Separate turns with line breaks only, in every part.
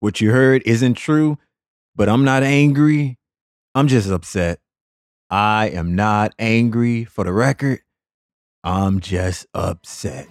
what you heard isn't true, but I'm not angry. I'm just upset. I am not angry for the record. I'm just upset.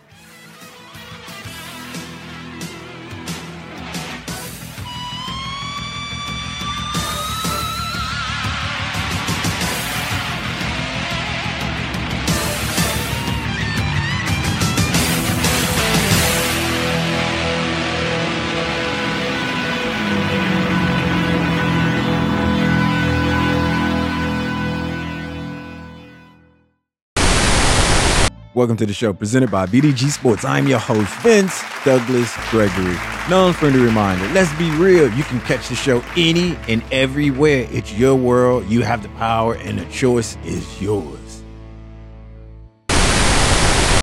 Welcome to the show presented by VDG Sports. I'm your host, Vince Douglas Gregory. Non friendly reminder let's be real. You can catch the show any and everywhere. It's your world. You have the power, and the choice is yours.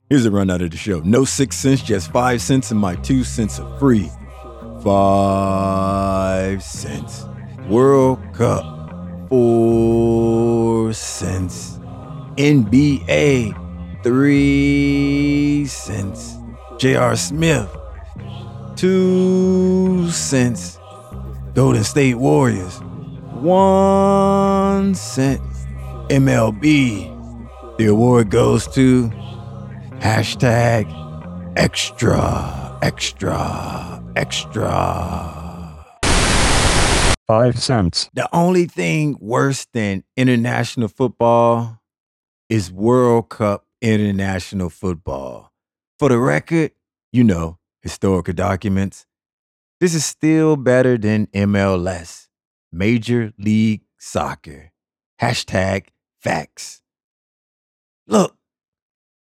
Here's a rundown of the show no six cents, just five cents, and my two cents are free. Five cents. World Cup, four cents. NBA three cents. J.R. Smith, two cents. Golden State Warriors, one cent. MLB, the award goes to hashtag extra, extra, extra.
Five cents.
The only thing worse than international football is World Cup international football. For the record, you know, historical documents, this is still better than MLS, Major League Soccer. Hashtag facts. Look,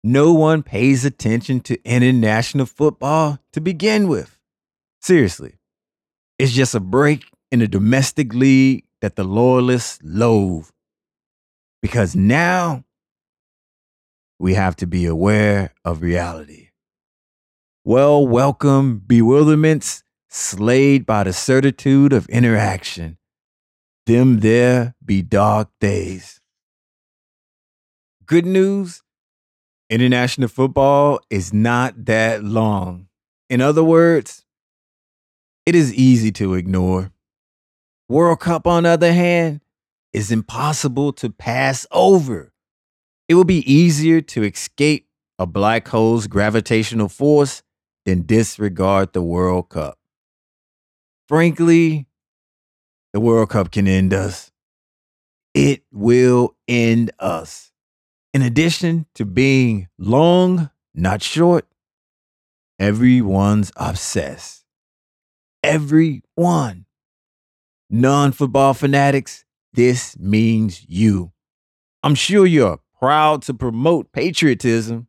no one pays attention to international football to begin with. Seriously, it's just a break in the domestic league that the loyalists loathe. Because now we have to be aware of reality. Well, welcome, bewilderments, slayed by the certitude of interaction. Them there be dark days. Good news international football is not that long. In other words, it is easy to ignore. World Cup, on the other hand, is impossible to pass over. It will be easier to escape a black hole's gravitational force than disregard the World Cup. Frankly, the World Cup can end us. It will end us. In addition to being long, not short, everyone's obsessed. Everyone. Non football fanatics, this means you. I'm sure you're proud to promote patriotism,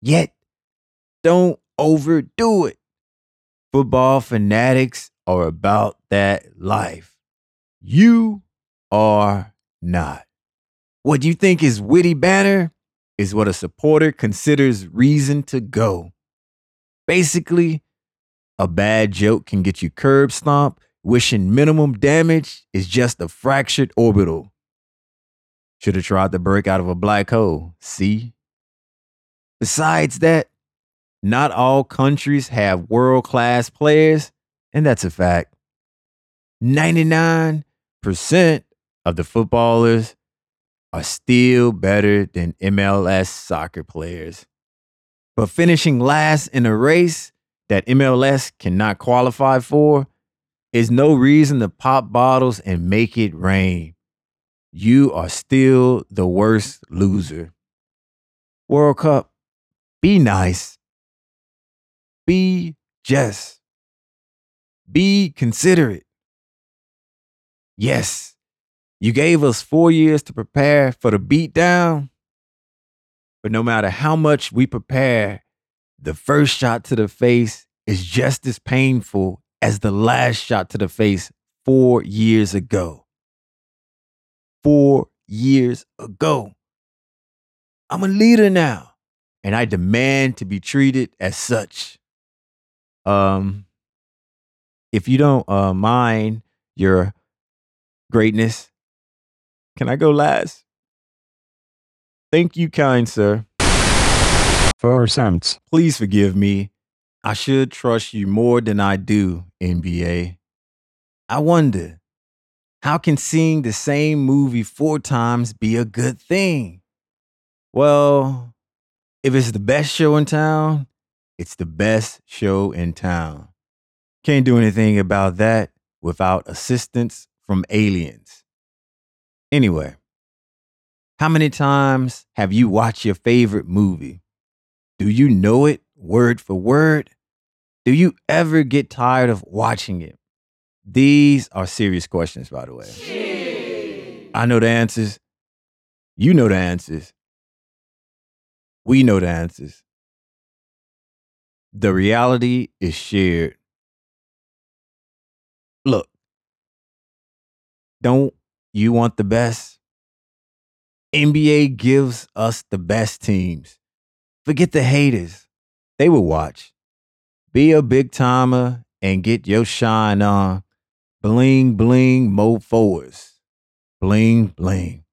yet don't overdo it. Football fanatics are about that life. You are not. What you think is witty banner is what a supporter considers reason to go. Basically, a bad joke can get you curb stomped, wishing minimum damage is just a fractured orbital. Should have tried to break out of a black hole. See? Besides that, not all countries have world class players, and that's a fact. 99% of the footballers are still better than MLS soccer players. But finishing last in a race that MLS cannot qualify for is no reason to pop bottles and make it rain you are still the worst loser. World Cup, be nice. Be just. Be considerate. Yes, you gave us four years to prepare for the beatdown. But no matter how much we prepare, the first shot to the face is just as painful as the last shot to the face four years ago four years ago. I'm a leader now, and I demand to be treated as such. Um, if you don't uh, mind your greatness, can I go last? Thank you, kind sir.
Four cents.
Please forgive me. I should trust you more than I do, NBA. I wonder, how can seeing the same movie four times be a good thing? Well, if it's the best show in town, it's the best show in town. Can't do anything about that without assistance from aliens. Anyway, how many times have you watched your favorite movie? Do you know it word for word? Do you ever get tired of watching it? These are serious questions, by the way. I know the answers. You know the answers. We know the answers. The reality is shared. Look, don't you want the best? NBA gives us the best teams. Forget the haters. They will watch. Be a big timer and get your shine on. Bling bling mo. Bling bling.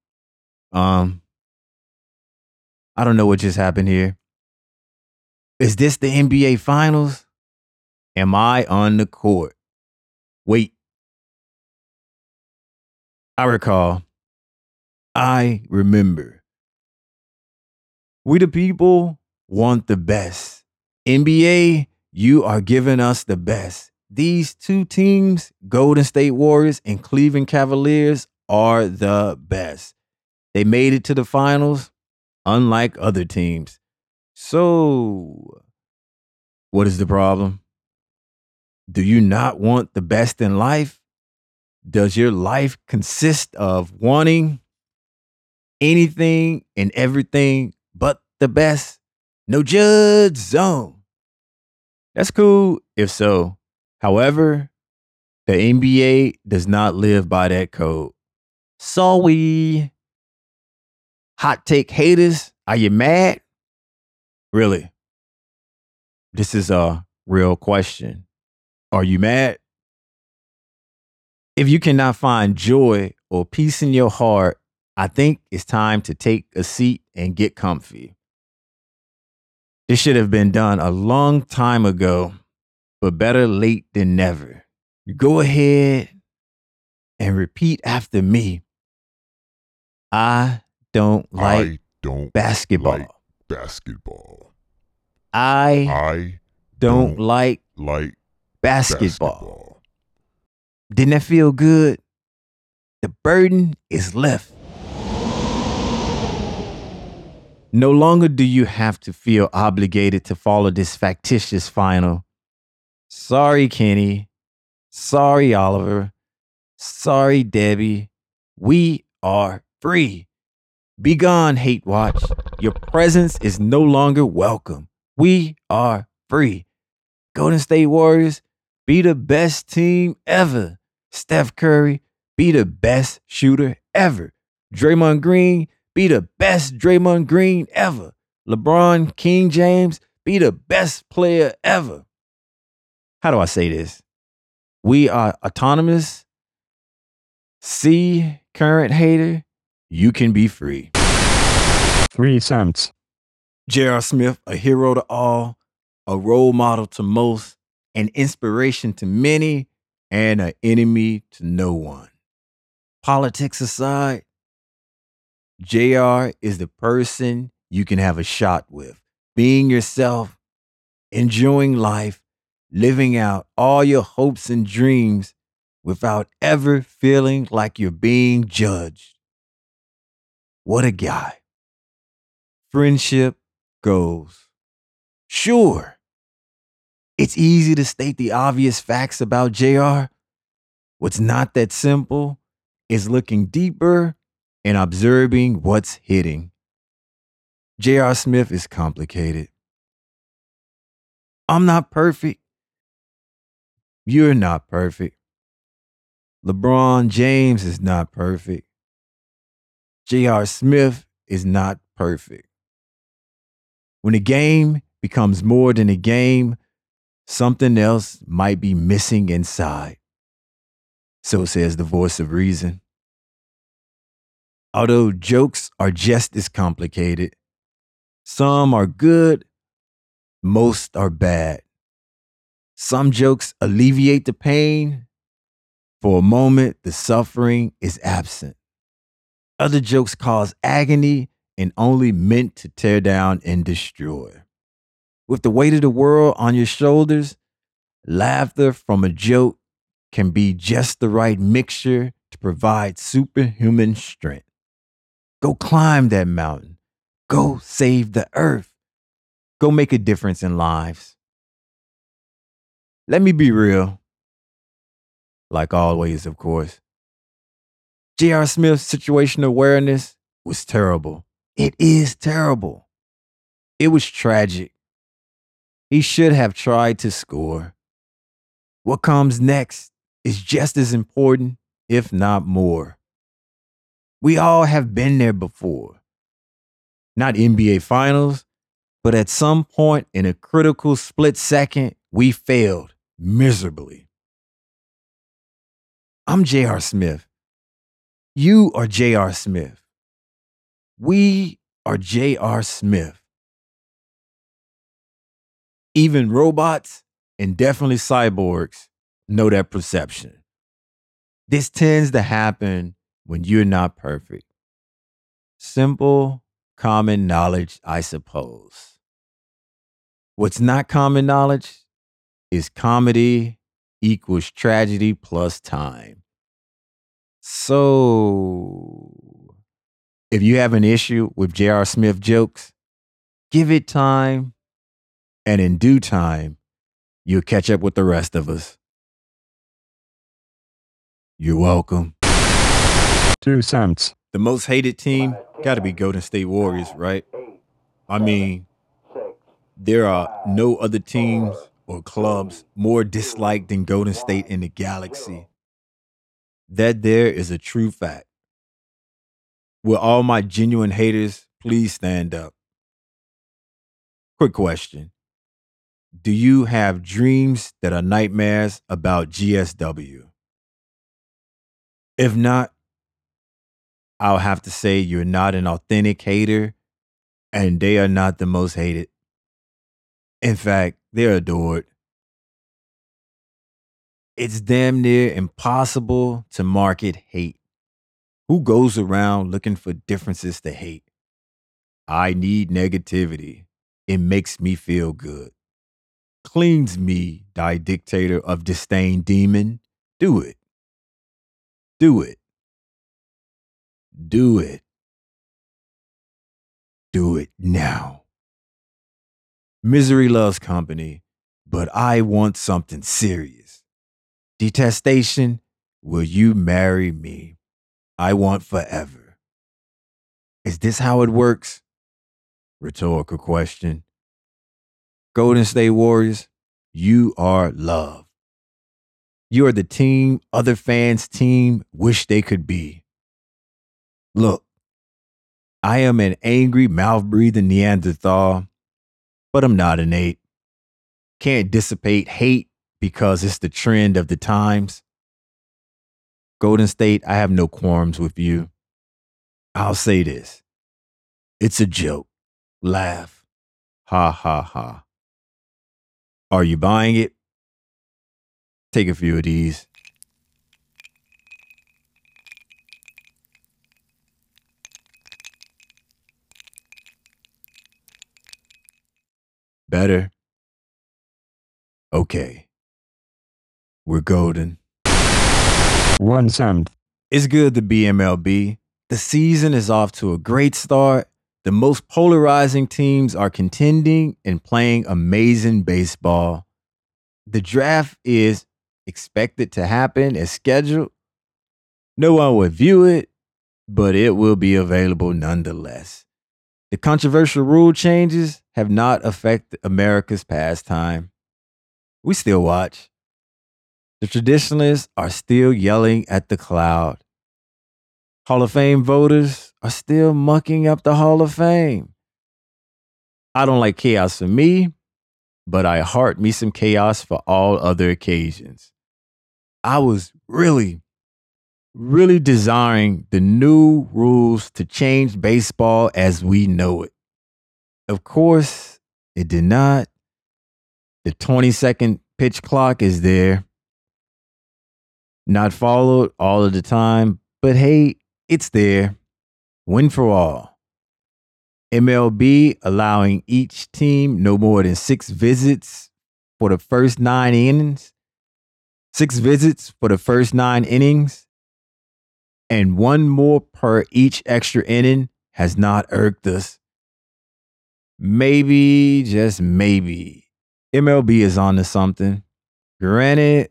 Um I don't know what just happened here. Is this the NBA finals? Am I on the court? Wait. I recall. I remember. We the people want the best. NBA, you are giving us the best. These two teams, Golden State Warriors and Cleveland Cavaliers, are the best. They made it to the finals, unlike other teams. So, what is the problem? Do you not want the best in life? Does your life consist of wanting anything and everything but the best? No judge zone. That's cool if so. However, the NBA does not live by that code. Sorry. Hot take haters, are you mad? Really? This is a real question. Are you mad? If you cannot find joy or peace in your heart, I think it's time to take a seat and get comfy. This should have been done a long time ago, but better late than never. Go ahead and repeat after me. I don't like
I don't
basketball.
like basketball.
I
I
don't
don't
like
like
basketball.
basketball.
Didn't that feel good? The burden is left. No longer do you have to feel obligated to follow this factitious final. Sorry, Kenny. Sorry, Oliver. Sorry, Debbie. We are free. Be gone, Hate Watch. Your presence is no longer welcome. We are free. Golden State Warriors, be the best team ever. Steph Curry, be the best shooter ever. Draymond Green, be the best Draymond Green ever. LeBron King James, be the best player ever. How do I say this? We are autonomous. See, current hater, you can be free.
3 cents.
J.R. Smith, a hero to all, a role model to most, an inspiration to many, and an enemy to no one. Politics aside, JR is the person you can have a shot with. Being yourself, enjoying life, living out all your hopes and dreams without ever feeling like you're being judged. What a guy. Friendship goes. Sure, it's easy to state the obvious facts about JR. What's not that simple is looking deeper and observing what's hitting. J.R. Smith is complicated. I'm not perfect. You're not perfect. LeBron James is not perfect. J.R. Smith is not perfect. When a game becomes more than a game, something else might be missing inside. So says the voice of reason. Although jokes are just as complicated, some are good, most are bad. Some jokes alleviate the pain, For a moment, the suffering is absent. Other jokes cause agony and only meant to tear down and destroy. With the weight of the world on your shoulders, laughter from a joke can be just the right mixture to provide superhuman strength. Go climb that mountain. Go save the earth. Go make a difference in lives. Let me be real. Like always, of course. J.R. Smith's situational awareness was terrible. It is terrible. It was tragic. He should have tried to score. What comes next is just as important, if not more. We all have been there before. Not NBA Finals, but at some point in a critical split second, we failed miserably. I'm J.R. Smith. You are J.R. Smith. We are J.R. Smith. Even robots and definitely cyborgs know that perception. This tends to happen when you're not perfect. Simple, common knowledge, I suppose. What's not common knowledge is comedy equals tragedy plus time. So, if you have an issue with J.R. Smith jokes, give it time, and in due time, you'll catch up with the rest of us. You're welcome.
Two cents.
The most hated team got to be Golden State Warriors, right? I mean, there are no other teams or clubs more disliked than Golden State in the galaxy. That there is a true fact. Will all my genuine haters please stand up? Quick question Do you have dreams that are nightmares about GSW? If not, I'll have to say you're not an authentic hater and they are not the most hated. In fact, they're adored. It's damn near impossible to market hate. Who goes around looking for differences to hate? I need negativity. It makes me feel good. Cleans me, thy dictator of disdain demon. Do it. Do it. Do it. Do it now. Misery loves company, but I want something serious. Detestation, will you marry me? I want forever. Is this how it works? Rhetorical question. Golden State Warriors, you are love. You are the team other fans' team wish they could be. Look, I am an angry, mouth breathing Neanderthal, but I'm not an ape. Can't dissipate hate because it's the trend of the times. Golden State, I have no qualms with you. I'll say this it's a joke. Laugh. Ha ha ha. Are you buying it? Take a few of these. Better? Okay. We're golden.
One cent.
It's good to be MLB. The season is off to a great start. The most polarizing teams are contending and playing amazing baseball. The draft is expected to happen as scheduled. No one will view it, but it will be available nonetheless. The controversial rule changes have not affected America's pastime. We still watch. The traditionalists are still yelling at the cloud. Hall of Fame voters are still mucking up the Hall of Fame. I don't like chaos for me, but I heart me some chaos for all other occasions. I was really, really desiring the new rules to change baseball as we know it. Of course, it did not. The 20 second pitch clock is there. Not followed all of the time, but hey, it's there. Win for all. MLB allowing each team no more than six visits for the first nine innings. Six visits for the first nine innings. And one more per each extra inning has not irked us. Maybe, just maybe, MLB is on to something. Granted,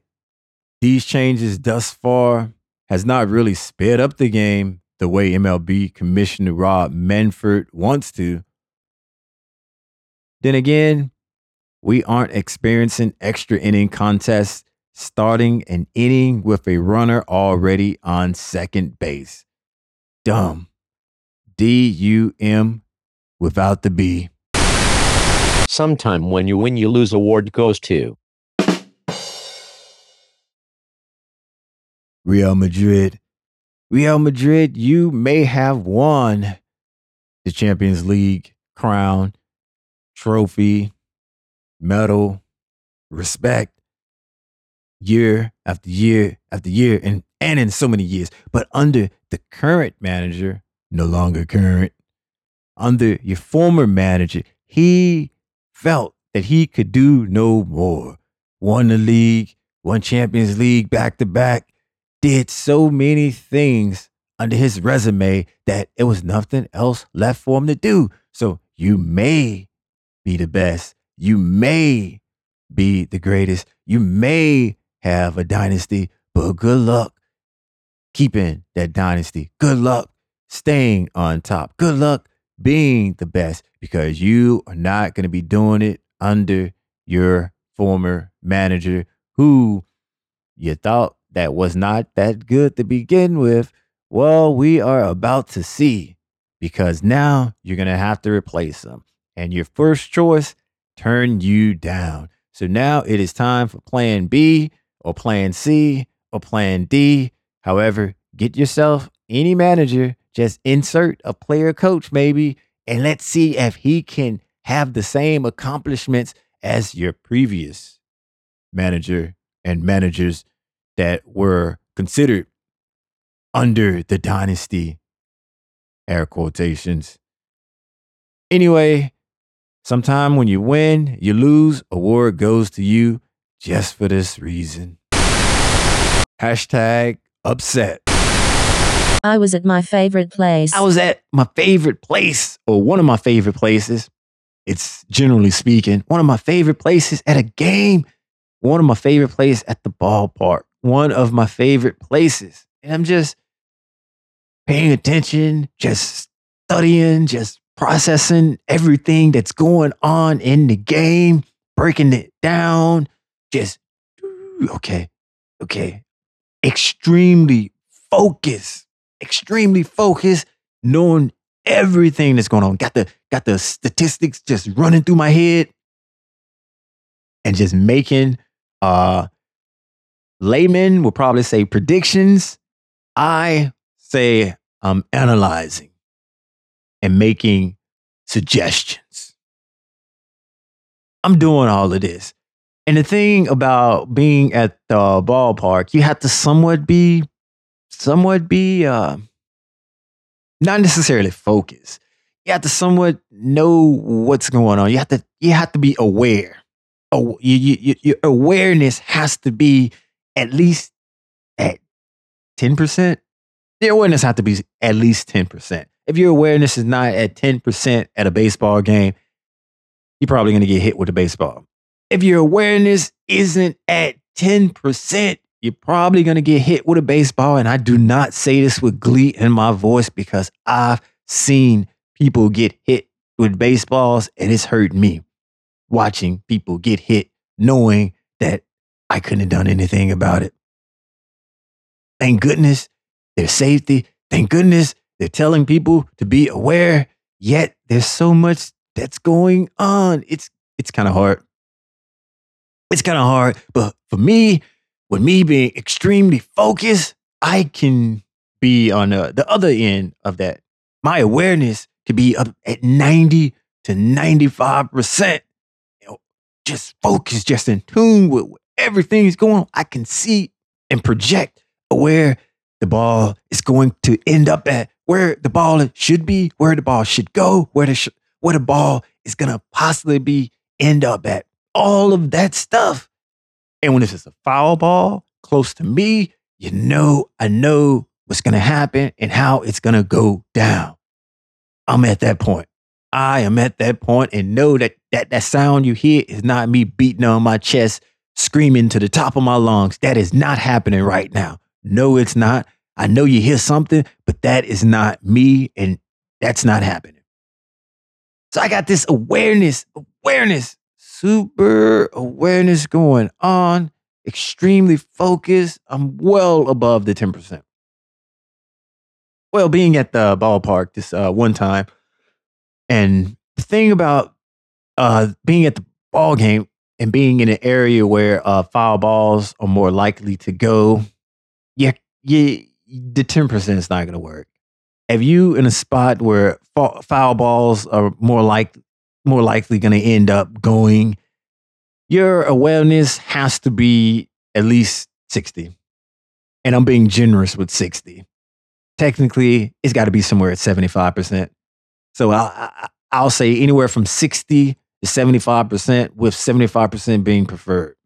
these changes thus far has not really sped up the game the way MLB Commissioner Rob Manfred wants to. Then again, we aren't experiencing extra inning contests starting an inning with a runner already on second base. Dumb. D U M without the B.
Sometime when you win, you lose award goes to.
Real Madrid. Real Madrid, you may have won the Champions League crown, trophy, medal, respect, year after year after year, and, and in so many years. But under the current manager, no longer current, under your former manager, he felt that he could do no more. Won the league, won Champions League back to back, did so many things under his resume that it was nothing else left for him to do. So you may be the best. You may be the greatest. You may have a dynasty, but good luck keeping that dynasty. Good luck staying on top. Good luck being the best because you are not going to be doing it under your former manager who you thought that was not that good to begin with. Well, we are about to see because now you're going to have to replace them. And your first choice turned you down. So now it is time for plan B or plan C or plan D. However, get yourself any manager, just insert a player coach maybe, and let's see if he can have the same accomplishments as your previous manager and managers that were considered under the dynasty, air quotations. Anyway, sometime when you win, you lose, award goes to you just for this reason. Hashtag upset.
I was at my favorite place.
I was at my favorite place, or one of my favorite places. It's generally speaking, one of my favorite places at a game, one of my favorite places at the ballpark, one of my favorite places. And I'm just paying attention, just studying, just processing everything that's going on in the game, breaking it down, just okay, okay, extremely focused, extremely focused, knowing everything that's going on. Got the got the statistics just running through my head, and just making uh laymen will probably say predictions. I say I'm analyzing and making suggestions. I'm doing all of this. And the thing about being at the ballpark, you have to somewhat be, somewhat be, uh, not necessarily focused. You have to somewhat know what's going on. You have to, you have to be aware. Oh, you, you, your awareness has to be at least at ten percent. Your awareness has to be at least ten percent. If your awareness is not at ten percent at a baseball game, you're probably going to get hit with a baseball if your awareness isn't at 10%, you're probably going to get hit with a baseball. And I do not say this with glee in my voice because I've seen people get hit with baseballs and it's hurt me watching people get hit, knowing that I couldn't have done anything about it. Thank goodness there's safety. Thank goodness they're telling people to be aware. Yet there's so much that's going on. It's it's kind of hard it's kind of hard. But for me, with me being extremely focused, I can be on the, the other end of that. My awareness could be up at 90 to 95%. You know, just focused, just in tune with everything is going on. I can see and project where the ball is going to end up at, where the ball should be, where the ball should go, where the sh- where the ball is gonna possibly be end up at. All of that stuff. And when this is a foul ball close to me, you know I know what's gonna happen and how it's gonna go down. I'm at that point. I am at that point and know that that, that sound you hear is not me beating on my chest, screaming to the top of my lungs. That is not happening right now. No, it's not. I know you hear something, but that is not me and that's not happening. So I got this awareness, awareness, super awareness going on, extremely focused. I'm well above the 10%. Well, being at the ballpark this uh, one time, and the thing about uh, being at the ball game and being in an area where uh, foul balls are more likely to go, yeah, yeah, the 10% is not going to work. If you in a spot where foul balls are more like more likely going to end up going, your awareness has to be at least 60. And I'm being generous with 60. Technically, it's got to be somewhere at 75%. So I, I, I'll say anywhere from 60 to 75%, with 75% being preferred.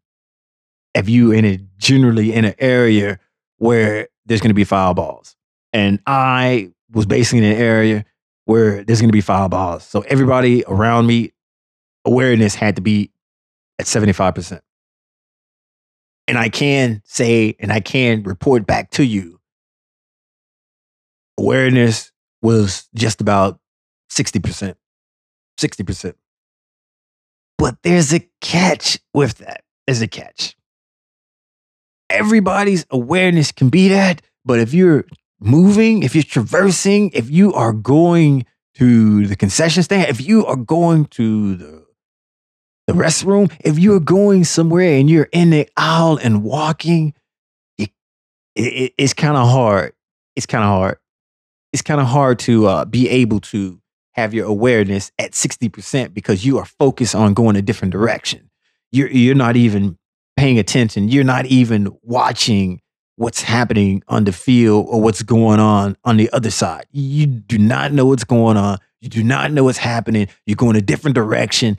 If you in a generally in an area where there's going to be foul balls, and I was basically in an area where there's going to be foul balls, so everybody around me awareness had to be at 75%. And I can say, and I can report back to you, awareness was just about 60%, 60%. But there's a catch with that. There's a catch. Everybody's awareness can be that, but if you're moving, if you're traversing, if you are going to the concession stand, if you are going to the the restroom, if you're going somewhere and you're in the aisle and walking, it, it, it's kind of hard. It's kind of hard. It's kind of hard to uh, be able to have your awareness at 60% because you are focused on going a different direction. You're, you're not even paying attention. You're not even watching what's happening on the field or what's going on on the other side. You do not know what's going on. You do not know what's happening. You're going a different direction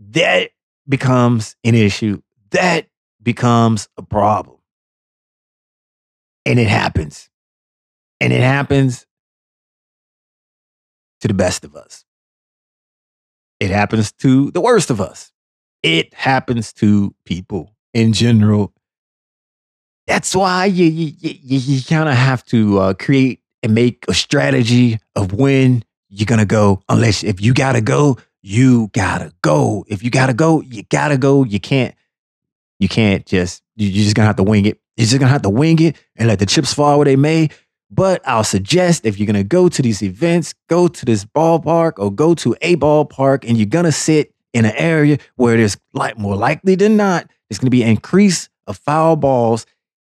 that becomes an issue. That becomes a problem. And it happens. And it happens to the best of us. It happens to the worst of us. It happens to people in general. That's why you, you, you, you kind of have to uh, create and make a strategy of when you're to go. Unless if you got to go, you gotta go. If you gotta go, you gotta go. You can't, you can't just, you're just gonna have to wing it. You're just gonna have to wing it and let the chips fall where they may. But I'll suggest if you're gonna go to these events, go to this ballpark or go to a ballpark and you're gonna sit in an area where there's like more likely than not, there's gonna be an increase of foul balls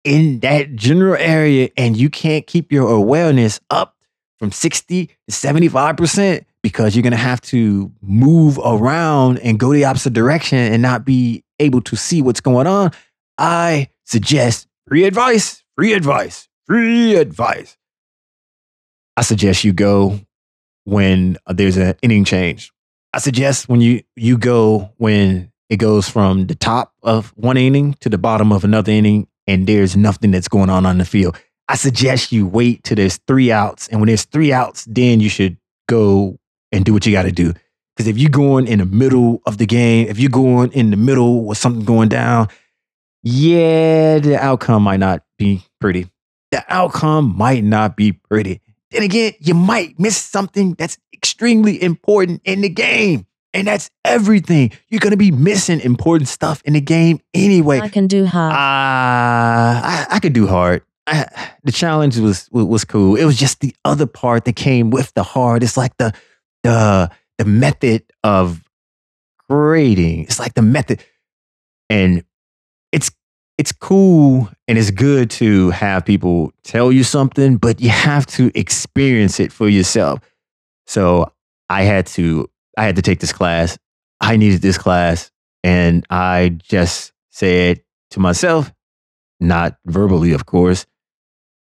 in that general area, and you can't keep your awareness up from 60 to 75% because you're going to have to move around and go the opposite direction and not be able to see what's going on, I suggest free advice, free advice, free advice. I suggest you go when there's an inning change. I suggest when you you go when it goes from the top of one inning to the bottom of another inning and there's nothing that's going on on the field. I suggest you wait till there's three outs and when there's three outs then you should go and do what you got to do. Because if you're going in the middle of the game, if you're going in the middle with something going down, yeah, the outcome might not be pretty. The outcome might not be pretty. Then again, you might miss something that's extremely important in the game. And that's everything. You're going to be missing important stuff in the game anyway.
I can do hard.
Uh, I, I could do hard. I, the challenge was was cool. It was just the other part that came with the hard. It's like the the the method of grading. It's like the method, and it's it's cool and it's good to have people tell you something, but you have to experience it for yourself. So I had to I had to take this class. I needed this class, and I just said to myself, not verbally, of course.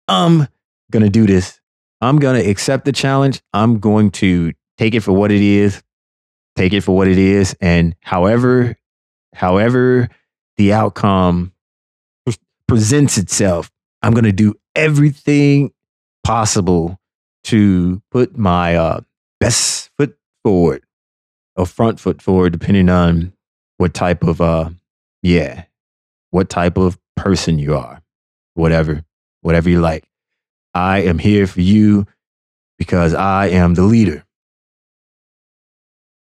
I'm gonna do this. I'm gonna accept the challenge. I'm going to take it for what it is. Take it for what it is, and however, however the outcome presents itself, I'm gonna do everything possible to put my uh, best foot forward or front foot forward, depending on what type of uh, yeah, what type of person you are, whatever, whatever you like. I am here for you because I am the leader.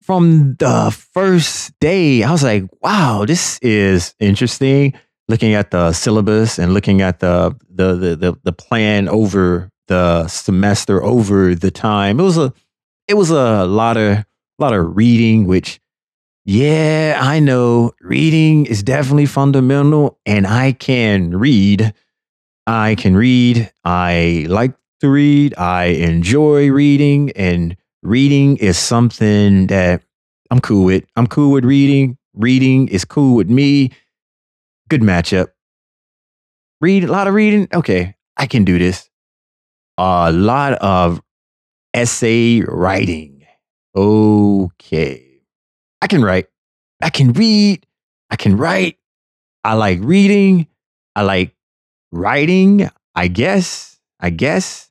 From the first day, I was like, wow, this is interesting. Looking at the syllabus and looking at the the the the, the plan over the semester, over the time. It was a it was a lot of lot of reading, which yeah, I know reading is definitely fundamental, and I can read. I can read. I like to read. I enjoy reading, and reading is something that I'm cool with. I'm cool with reading. Reading is cool with me. Good matchup. Read a lot of reading. Okay, I can do this. A lot of essay writing. Okay. I can write. I can read. I can write. I like reading. I like writing. I guess. I guess.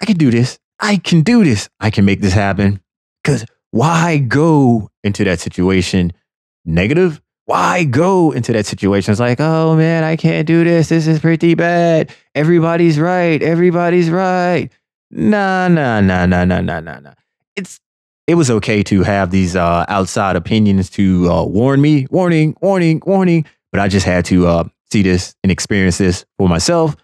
I can do this. I can do this. I can make this happen. Because why go into that situation negative? Why go into that situation? It's like, oh man, I can't do this. This is pretty bad. Everybody's right. Everybody's right. Nah, nah, nah, nah, nah, nah, nah, nah. It's it was okay to have these uh, outside opinions to uh, warn me, warning, warning, warning. But I just had to uh, see this and experience this for myself.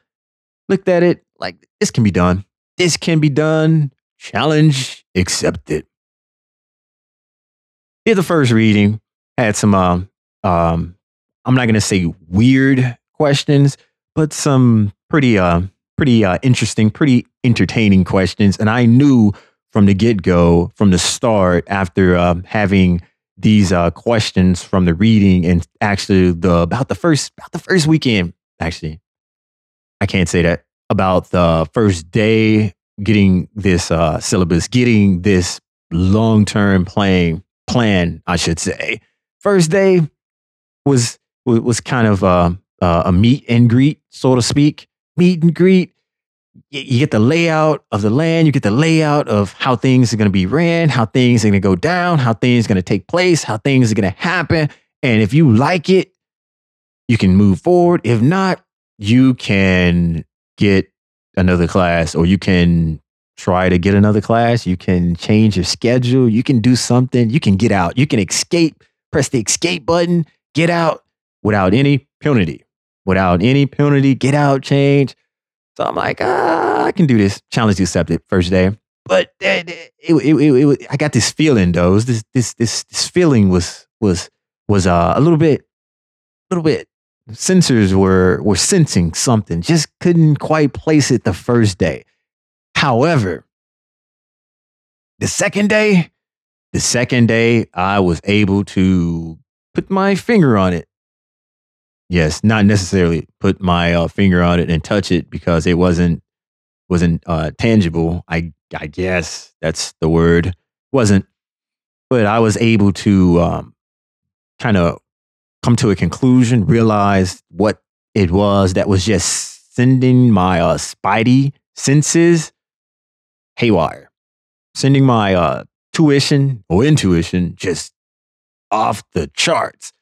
Looked at it like this can be done. This can be done. Challenge accepted. Did the first reading. Had some um, um I'm not gonna say weird questions, but some pretty uh pretty uh, interesting, pretty entertaining questions. And I knew from the get go, from the start, after um, having these uh, questions from the reading and actually the about the first about the first weekend. Actually, I can't say that about the first day getting this uh, syllabus, getting this long term playing plan. I should say, first day was was, kind of uh, uh, a meet and greet, so to speak. Meet and greet you get the layout of the land, you get the layout of how things are going to be ran, how things are going to go down, how things are going to take place, how things are going to happen. And if you like it, you can move forward. If not, you can get another class or you can try to get another class. You can change your schedule. You can do something. You can get out. You can escape, press the escape button, get out without any penalty. Without any penalty, get out, change so I'm like, ah, I can do this. Challenge accepted first day. But it, it, it, it, I got this feeling though. This this this this feeling was was was uh, a little bit, a little bit. Sensors were were sensing something. Just couldn't quite place it the first day. However, the second day, the second day, I was able to put my finger on it Yes, not necessarily put my uh, finger on it and touch it because it wasn't wasn't uh, tangible. I I guess that's the word. wasn't, but I was able to um, kind of come to a conclusion, realize what it was that was just sending my uh, spidey senses haywire, sending my uh, tuition or intuition just off the charts.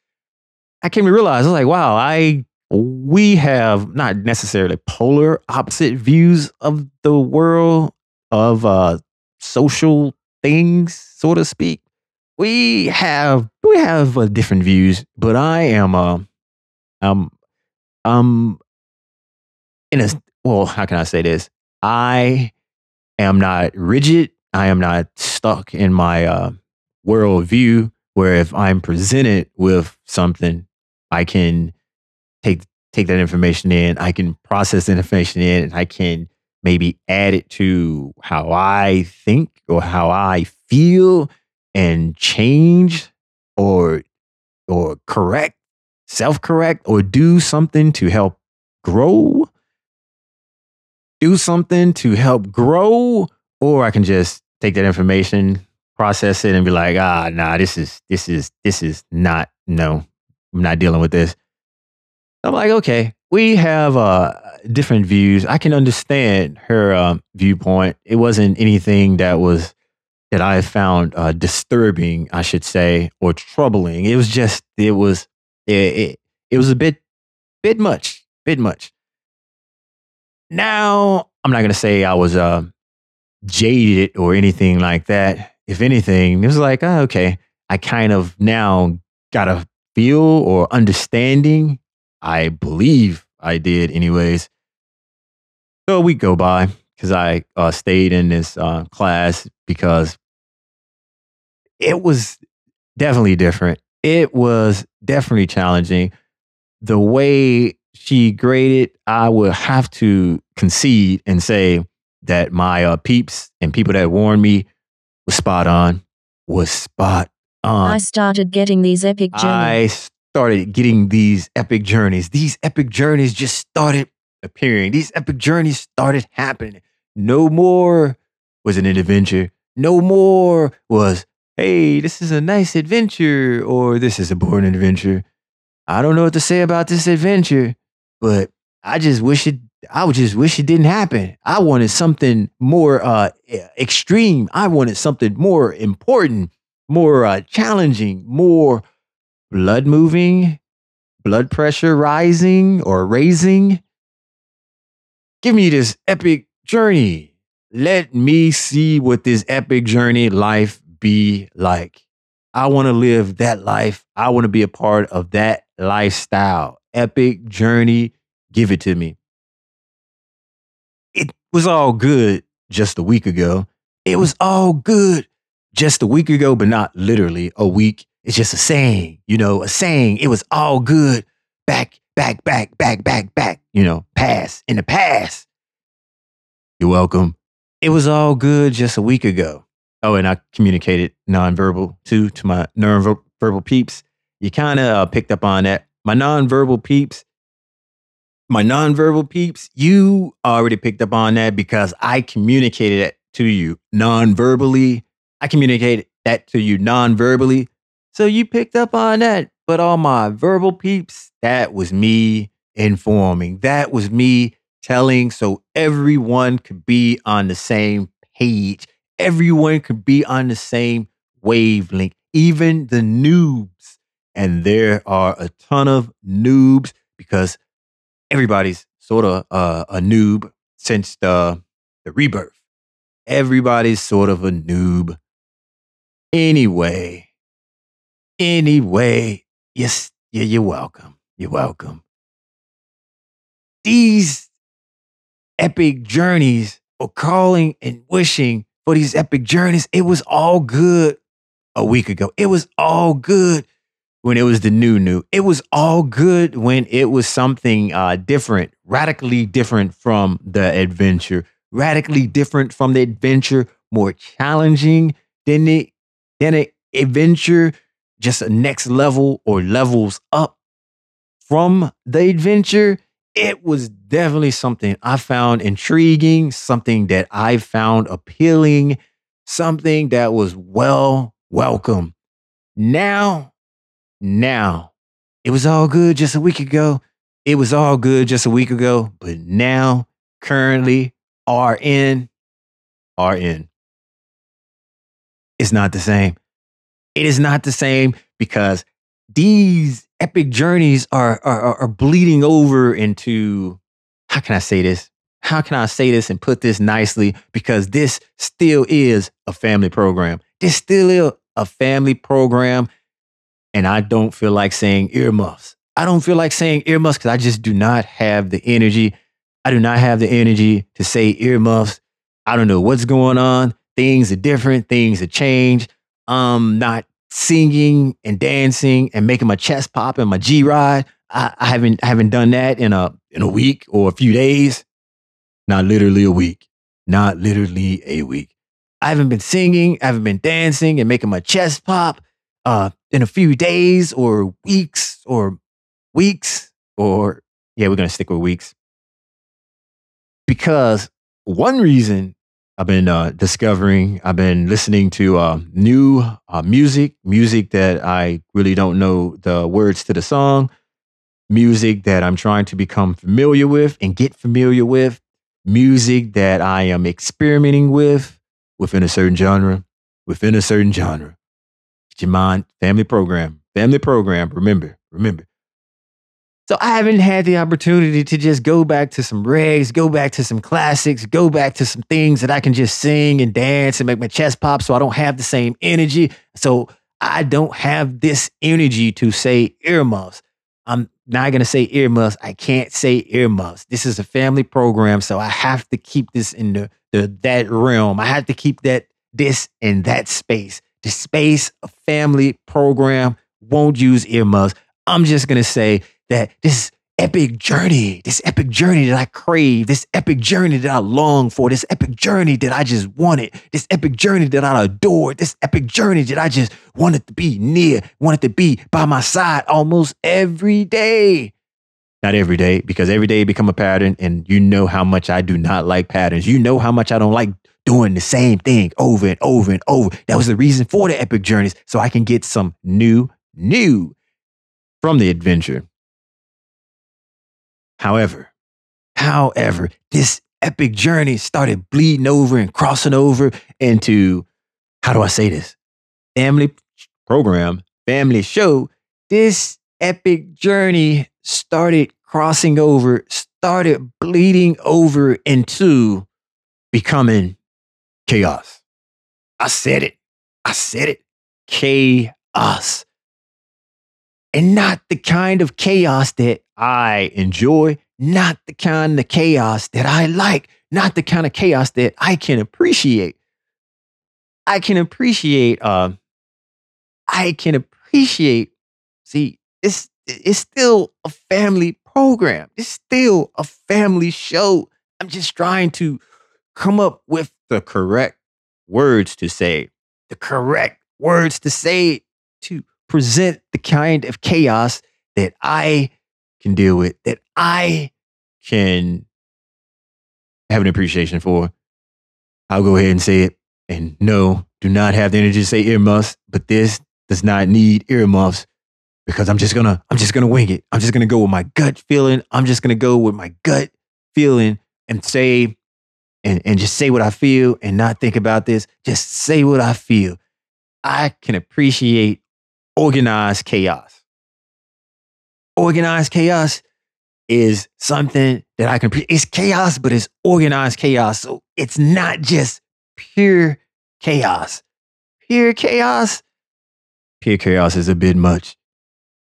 I came to realize I was like, wow, I we have not necessarily polar opposite views of the world of uh, social things, so to speak. We have we have uh, different views, but I am uh, um um in a well, how can I say this? I am not rigid. I am not stuck in my uh, worldview where if I'm presented with something I can take take that information in, I can process that information in, and I can maybe add it to how I think or how I feel and change or or correct, self-correct or do something to help grow, do something to help grow, or I can just take that information, process it, and be like, ah, nah, this is this is this is not no, I'm not dealing with this. I'm like, okay, we have uh, different views. I can understand her um, viewpoint. It wasn't anything that was that I found uh, disturbing, I should say, or troubling. It was just it was it, it, it was a bit bit much, bit much. Now I'm not gonna say I was uh, jaded or anything like that. If anything, it was like, oh, okay, I kind of now got a feel or understanding. I believe I did, anyways. So week go by because I uh, stayed in this uh, class because it was definitely different. It was definitely challenging. The way she graded, I would have to concede and say that my uh, peeps and people that warned me was spot on, was spot on.
I started getting these epic journeys.
I started getting these epic journeys. These epic journeys just started appearing. These epic journeys started happening. No more was an adventure. No more was, hey, this is a nice adventure or this is a boring adventure. I don't know what to say about this adventure, but I just wish it. I would just wish it didn't happen. I wanted something more uh, extreme. I wanted something more important, more uh, challenging, more blood moving, blood pressure rising or raising. Give me this epic journey. Let me see what this epic journey life be like. I want to live that life. I want to be a part of that lifestyle. Epic journey. Give it to me. Was all good just a week ago. It was all good just a week ago, but not literally a week. It's just a saying, you know, a saying. It was all good back, back, back, back, back, back, you know, past, in the past. You're welcome. It was all good just a week ago. Oh, and I communicated nonverbal too to my nonverbal peeps. You kind of uh, picked up on that. My nonverbal peeps, my nonverbal peeps, you already picked up on that because I communicated it to you non-verbally. I communicated that to you non-verbally. So you picked up on that. But all my verbal peeps, that was me informing. That was me telling so everyone could be on the same page. Everyone could be on the same wavelength, even the noobs. And there are a ton of noobs because everybody's sort of uh, a noob since the, the rebirth. Everybody's sort of a noob. Anyway, anyway, yes, yeah, you're welcome. You're welcome. These epic journeys or calling and wishing for these epic journeys, it was all good a week ago. It was all good when it was the new new. It was all good when it was something uh, different, radically different from the adventure, radically different from the adventure, more challenging than it than an adventure, just a next level or levels up from the adventure. It was definitely something I found intriguing, something that I found appealing, something that was well welcome. Now, now, it was all good just a week ago. It was all good just a week ago, but now, currently, RN, RN. It's not the same. It is not the same because these epic journeys are, are, are- bleeding over into how can I say this? How can I say this and put this nicely? Because this still is a family program. This still is a family program. And I don't feel like saying earmuffs. I don't feel like saying earmuffs because I just do not have the energy. I do not have the energy to say earmuffs. I don't know what's going on. Things are different. Things have changed. I'm not singing and dancing and making my chest pop and my G ride. I, I haven't I haven't done that in a in a week or a few days. Not literally a week. Not literally a week. I haven't been singing. I haven't been dancing and making my chest pop uh, in a few days or weeks or weeks or yeah, we're gonna stick with weeks. because one reason I've been uh, discovering, I've been listening to uh, new uh, music, music that I really don't know the words to the song, music that I'm trying to become familiar with and get familiar with, music that I am experimenting with within a certain genre, within a certain genre. Get your mind, family program, family program. Remember, remember. So I haven't had the opportunity to just go back to some regs, go back to some classics, go back to some things that I can just sing and dance and make my chest pop so I don't have the same energy. So I don't have this energy to say earmuffs. I'm not going to say earmuffs. I can't say earmuffs. This is a family program, so I have to keep this in the, the that realm. I have to keep that this in that space. The space family program won't use earmuffs. I'm just going to say that this epic journey, this epic journey that I crave, this epic journey that I long for, this epic journey that I just wanted, this epic journey that I adored, this epic journey that I just wanted to be near, wanted to be by my side almost every day. Not every day, because every day become a pattern, and you know how much I do not like patterns. You know how much I don't like doing the same thing over and over and over. That was the reason for the epic journeys, so I can get some new, new from the adventure. However, however, this epic journey started bleeding over and crossing over into, how do I say this? Family program, family show. This epic journey started crossing over, started bleeding over into becoming chaos. I said it. I said it. Chaos. And not the kind of chaos that I enjoy, not the kind of chaos that I like, not the kind of chaos that I can appreciate. I can appreciate, uh, I can appreciate, see, it's, it's still a family program. It's still a family show. I'm just trying to come up with the correct words to say, the correct words to say to present the kind of chaos that I can deal with, that I can have an appreciation for. I'll go ahead and say it. And no, do not have the energy to say earmuffs, but this does not need earmuffs because I'm just gonna, I'm just gonna wing it. I'm just gonna go with my gut feeling. I'm just gonna go with my gut feeling and say and, and just say what I feel and not think about this. Just say what I feel. I can appreciate organized chaos. Organized chaos is something that I can, it's chaos, but it's organized chaos. So it's not just pure chaos. Pure chaos, pure chaos is a bit much.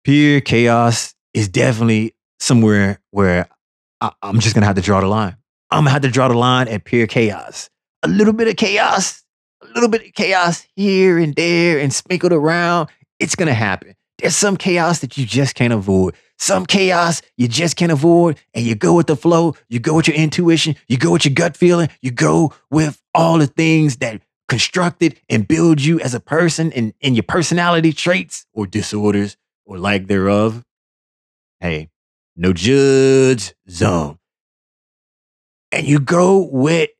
Pure chaos is definitely somewhere where I, I'm just gonna have to draw the line. I'm gonna have to draw the line at pure chaos. A little bit of chaos, a little bit of chaos here and there and sprinkled around. It's gonna happen. There's some chaos that you just can't avoid. Some chaos you just can't avoid, and you go with the flow. You go with your intuition. You go with your gut feeling. You go with all the things that constructed and build you as a person and, and your personality traits or disorders or lack thereof. Hey, no judge zone. And you go with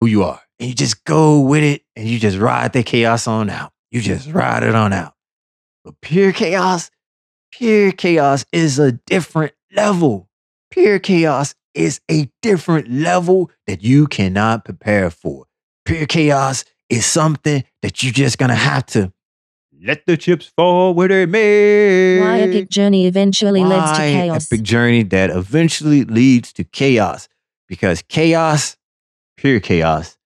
who you are. And you just go with it and you just ride the chaos on out. You just ride it on out. But pure chaos, pure chaos is a different level. Pure chaos is a different level that you cannot prepare for. Pure chaos is something that you're just gonna have to let the chips fall where they may.
Why epic journey eventually leads to chaos.
Epic journey that eventually leads to chaos. Because chaos, pure chaos,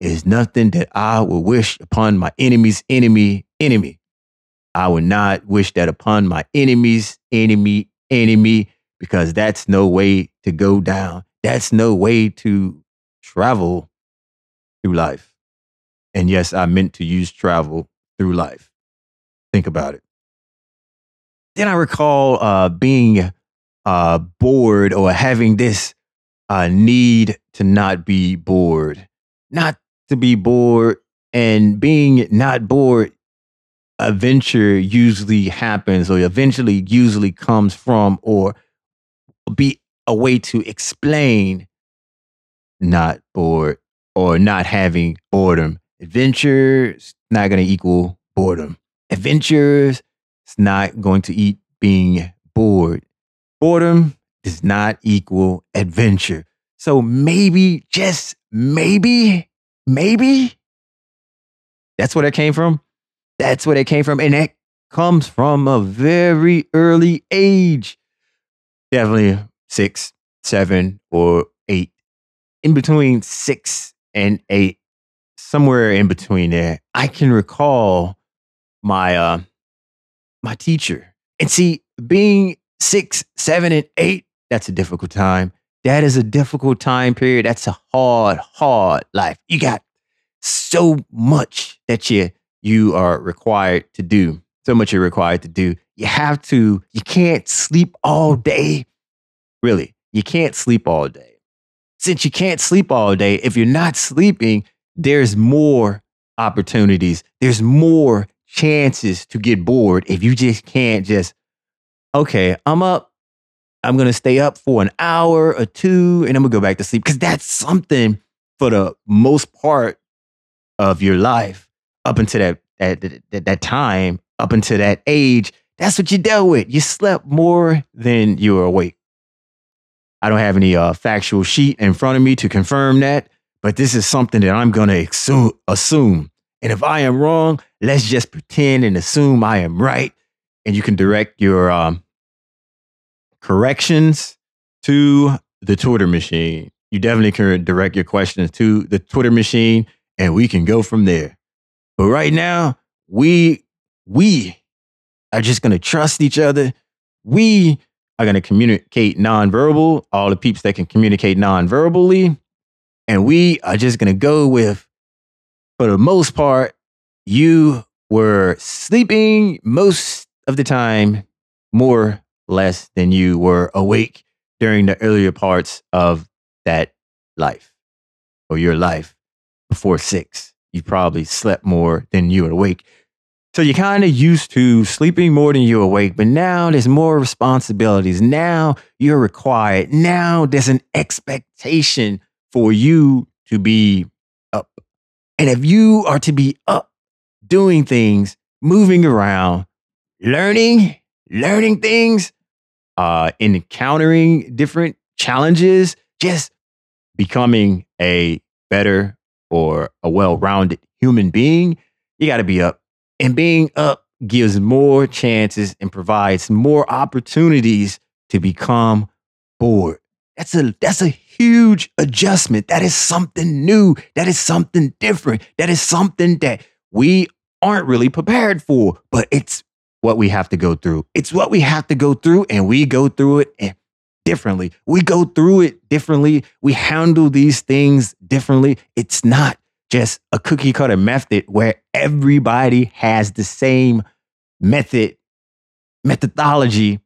is nothing that I would wish upon my enemy's enemy enemy. I would not wish that upon my enemy's enemy enemy, because that's no way to go down. That's no way to travel through life. And yes, I meant to use travel through life. Think about it. Then I recall uh, being uh, bored or having this uh, need to not be bored, not to be bored, and being not bored. Adventure usually happens, or eventually usually comes from, or be a way to explain not bored or not having boredom. Adventures not going to equal boredom. Adventures is not going to eat being bored. Boredom does not equal adventure. So maybe, just maybe, maybe that's where that came from. That's where that came from. And that comes from a very early age. Definitely six, seven, or eight. In between six and eight, somewhere in between there, I can recall my uh my teacher. And see, being six, seven, and eight, that's a difficult time. That is a difficult time period. That's a hard, hard life. You got so much that you you are required to do. So much you're required to do. You have to, you can't sleep all day. Really, you can't sleep all day. Since you can't sleep all day, if you're not sleeping, there's more opportunities. There's more chances to get bored if you just can't just, okay, I'm up. I'm to stay up for an hour or two and I'm to go back to sleep. Because that's something for the most part of your life up until that, that, that, that time, up until that age. That's what you dealt with. You slept more than you were awake. I don't have any uh, factual sheet in front of me to confirm that, but this is something that I'm to assume. And if I am wrong, let's just pretend and assume I am right. And you can direct your um, corrections to the Twitter machine. You definitely can direct your questions to the Twitter machine and we can go from there. But right now, we we are just going to trust each other. We are going to communicate nonverbal, all the peeps that can communicate nonverbally. And we are just going to go with, for the most part, you were sleeping most of the time, more less than you were awake during the earlier parts of that life or your life before six. You probably slept more than you were awake. So you're kind of used to sleeping more than you're awake, but now there's more responsibilities. Now you're required. Now there's an expectation for you to be up. And if you are to be up, doing things, moving around, learning, learning things, uh, encountering different challenges, just becoming a better or a well rounded human being, you got to be up. And being up gives more chances and provides more opportunities to become bored. That's a that's a huge adjustment. That is something new. That is something different. That is something that we aren't really prepared for, but it's what we have to go through. It's what we have to go through and we go through it eh, differently. We go through it differently. We handle these things differently. It's not just a cookie cutter method where everybody has the same method, methodology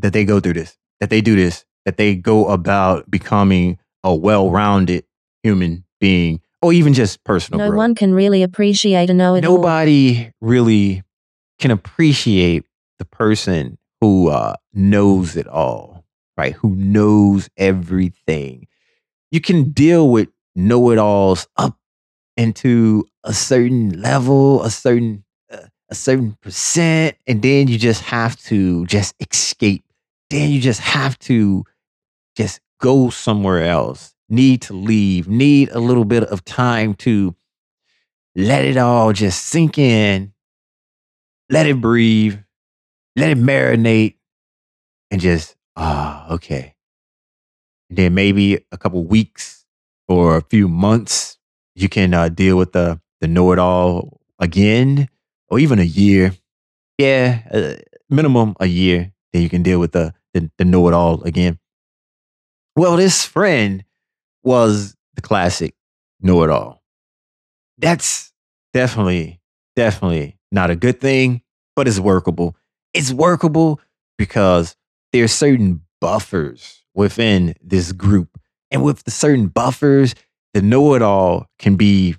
that they go through this, that they do this, that they go about becoming a well rounded human being or even just personal
No
growth.
one can really appreciate a know it all.
Nobody really can appreciate the person who uh, knows it all, right? Who knows everything. You can deal with know it alls up into a certain level, a certain uh, a certain percent, and then you just have to just escape. Then you just have to just go somewhere else. Need to leave. Need a little bit of time to let it all just sink in. Let it breathe. Let it marinate, and just ah, okay. And then maybe a couple weeks or a few months, you can uh, deal with the the know it all again, or even a year. Yeah, uh, minimum a year. Then you can deal with the the, the know it all again. Well, this friend was the classic know it all. That's definitely, definitely not a good thing, but it's workable. It's workable because there's certain buffers within this group. And with the certain buffers, the know it all can be,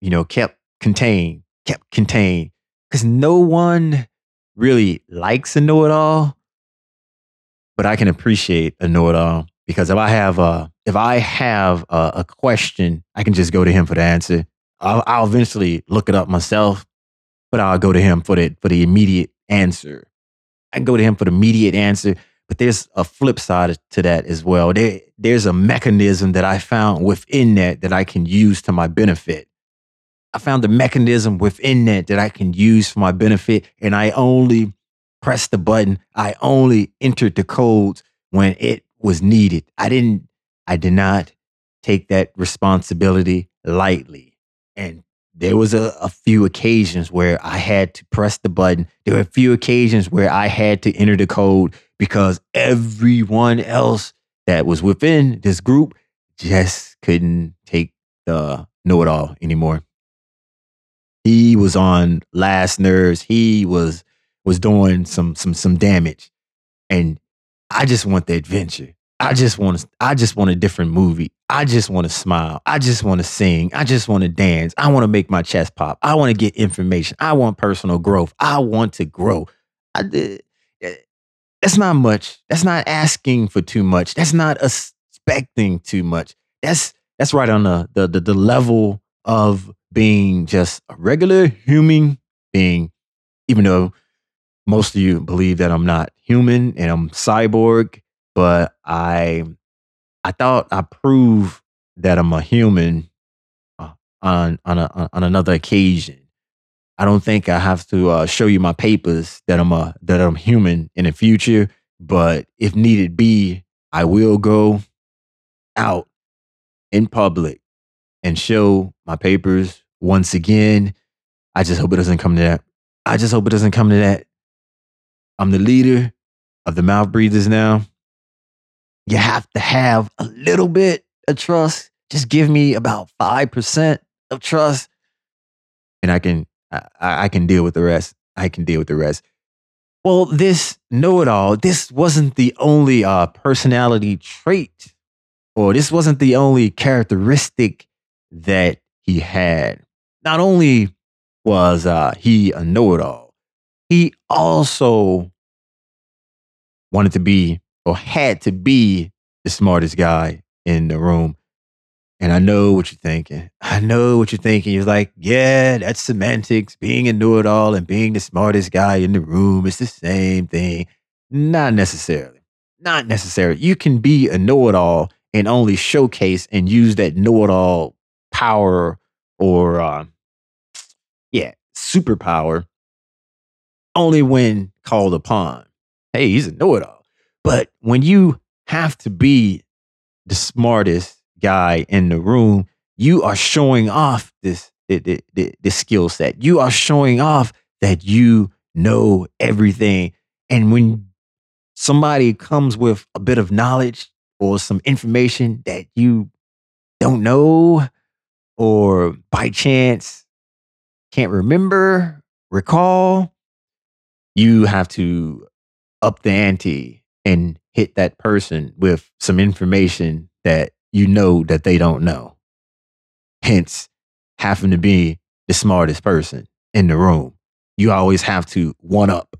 you know, kept contained, kept contained. Because no one really likes a know it all, but I can appreciate a know it all. because if I have a if I have a, a question, I can just go to him for the answer. I'll, I'll eventually look it up myself, but I'll go to him for the for the immediate answer. I go to him for the immediate answer, but there's a flip side to that as well. There, there's a mechanism that I found within that that I can use to my benefit. I found the mechanism within that that I can use for my benefit, and I only pressed the button. I only entered the codes when it was needed. I didn't. I did not take that responsibility lightly, and there was a, a few occasions where I had to press the button. There were a few occasions where I had to enter the code because everyone else that was within this group just couldn't take the know it all anymore. He was on last nerves. He was was doing some some some damage. And I just want the adventure. I just want I just want a different movie. I just want to smile. I just want to sing. I just want to dance. I want to make my chest pop. I want to get information. I want personal growth. I want to grow. I did. Eh, that's not much. That's not asking for too much. That's not expecting too much. That's that's right on the the the, the level of being just a regular human being, even though most of you believe that I'm not human and I'm cyborg, but I I thought I proved that I'm a human uh, on on a, on another occasion. I don't think I have to uh, show you my papers that I'm a that I'm human in the future, but if needed be, I will go out in public and show my papers once again. I just hope it doesn't come to that. I just hope it doesn't come to that. I'm the leader of the mouth breathers now. You have to have a little bit of trust. Just give me about 5% of trust and I can I, I can deal with the rest. I can deal with the rest. Well, this know it all, this wasn't the only uh, personality trait, or this wasn't the only characteristic that he had. Not only was uh, he a know it all, he also wanted to be or had to be the smartest guy in the room. And I know what you're thinking. I know what you're thinking. You're like, yeah, that's semantics. Being a know it all and being the smartest guy in the room is the same thing. Not necessarily. Not necessarily. You can be a know it all and only showcase and use that know it all power or uh, yeah, superpower only when called upon. Hey, he's a know it all. But when you have to be the smartest guy in the room, you are showing off this the, the, the, skill set. You are showing off that you know everything. And when somebody comes with a bit of knowledge or some information that you don't know, or by chance can't remember, recall, you have to up the ante and hit that person with some information that you know that they don't know. Hence, having to be the smartest person in the room. You always have to one up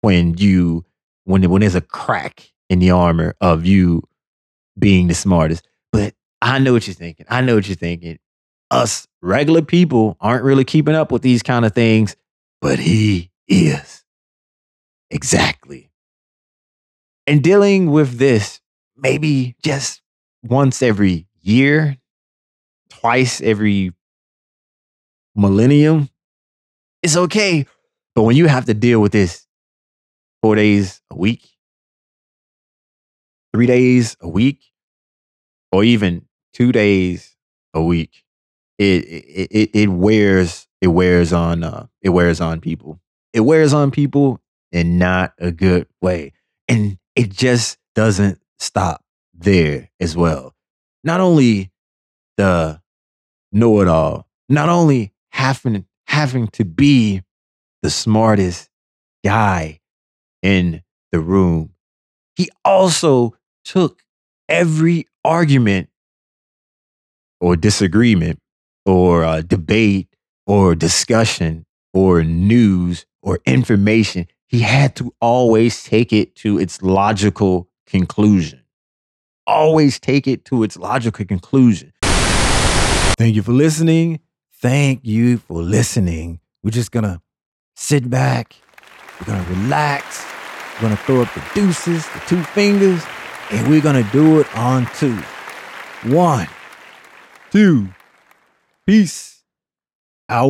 when you when when there's a crack in the armor of you being the smartest. But I know what you're thinking. I know what you're thinking. Us regular people aren't really keeping up with these kind of things, but he is. Exactly. And dealing with this maybe just once every year, twice every millennium, it's okay. But when you have to deal with this four days a week, three days a week, or even two days a week, it it it, wears it wears on uh, it wears on people. It wears on people in not a good way. And it just doesn't stop there as well. Not only the know it all, not only having having to be the smartest guy in the room, he also took every argument or disagreement or uh, debate or discussion or news or information he had to always take it to its logical conclusion. always take it to its logical conclusion. Thank you for listening. Thank you for listening. We're just gonna sit back. We're gonna relax. We're gonna throw up the deuces, the two fingers, and we're gonna do it on two. One, two, peace. Out.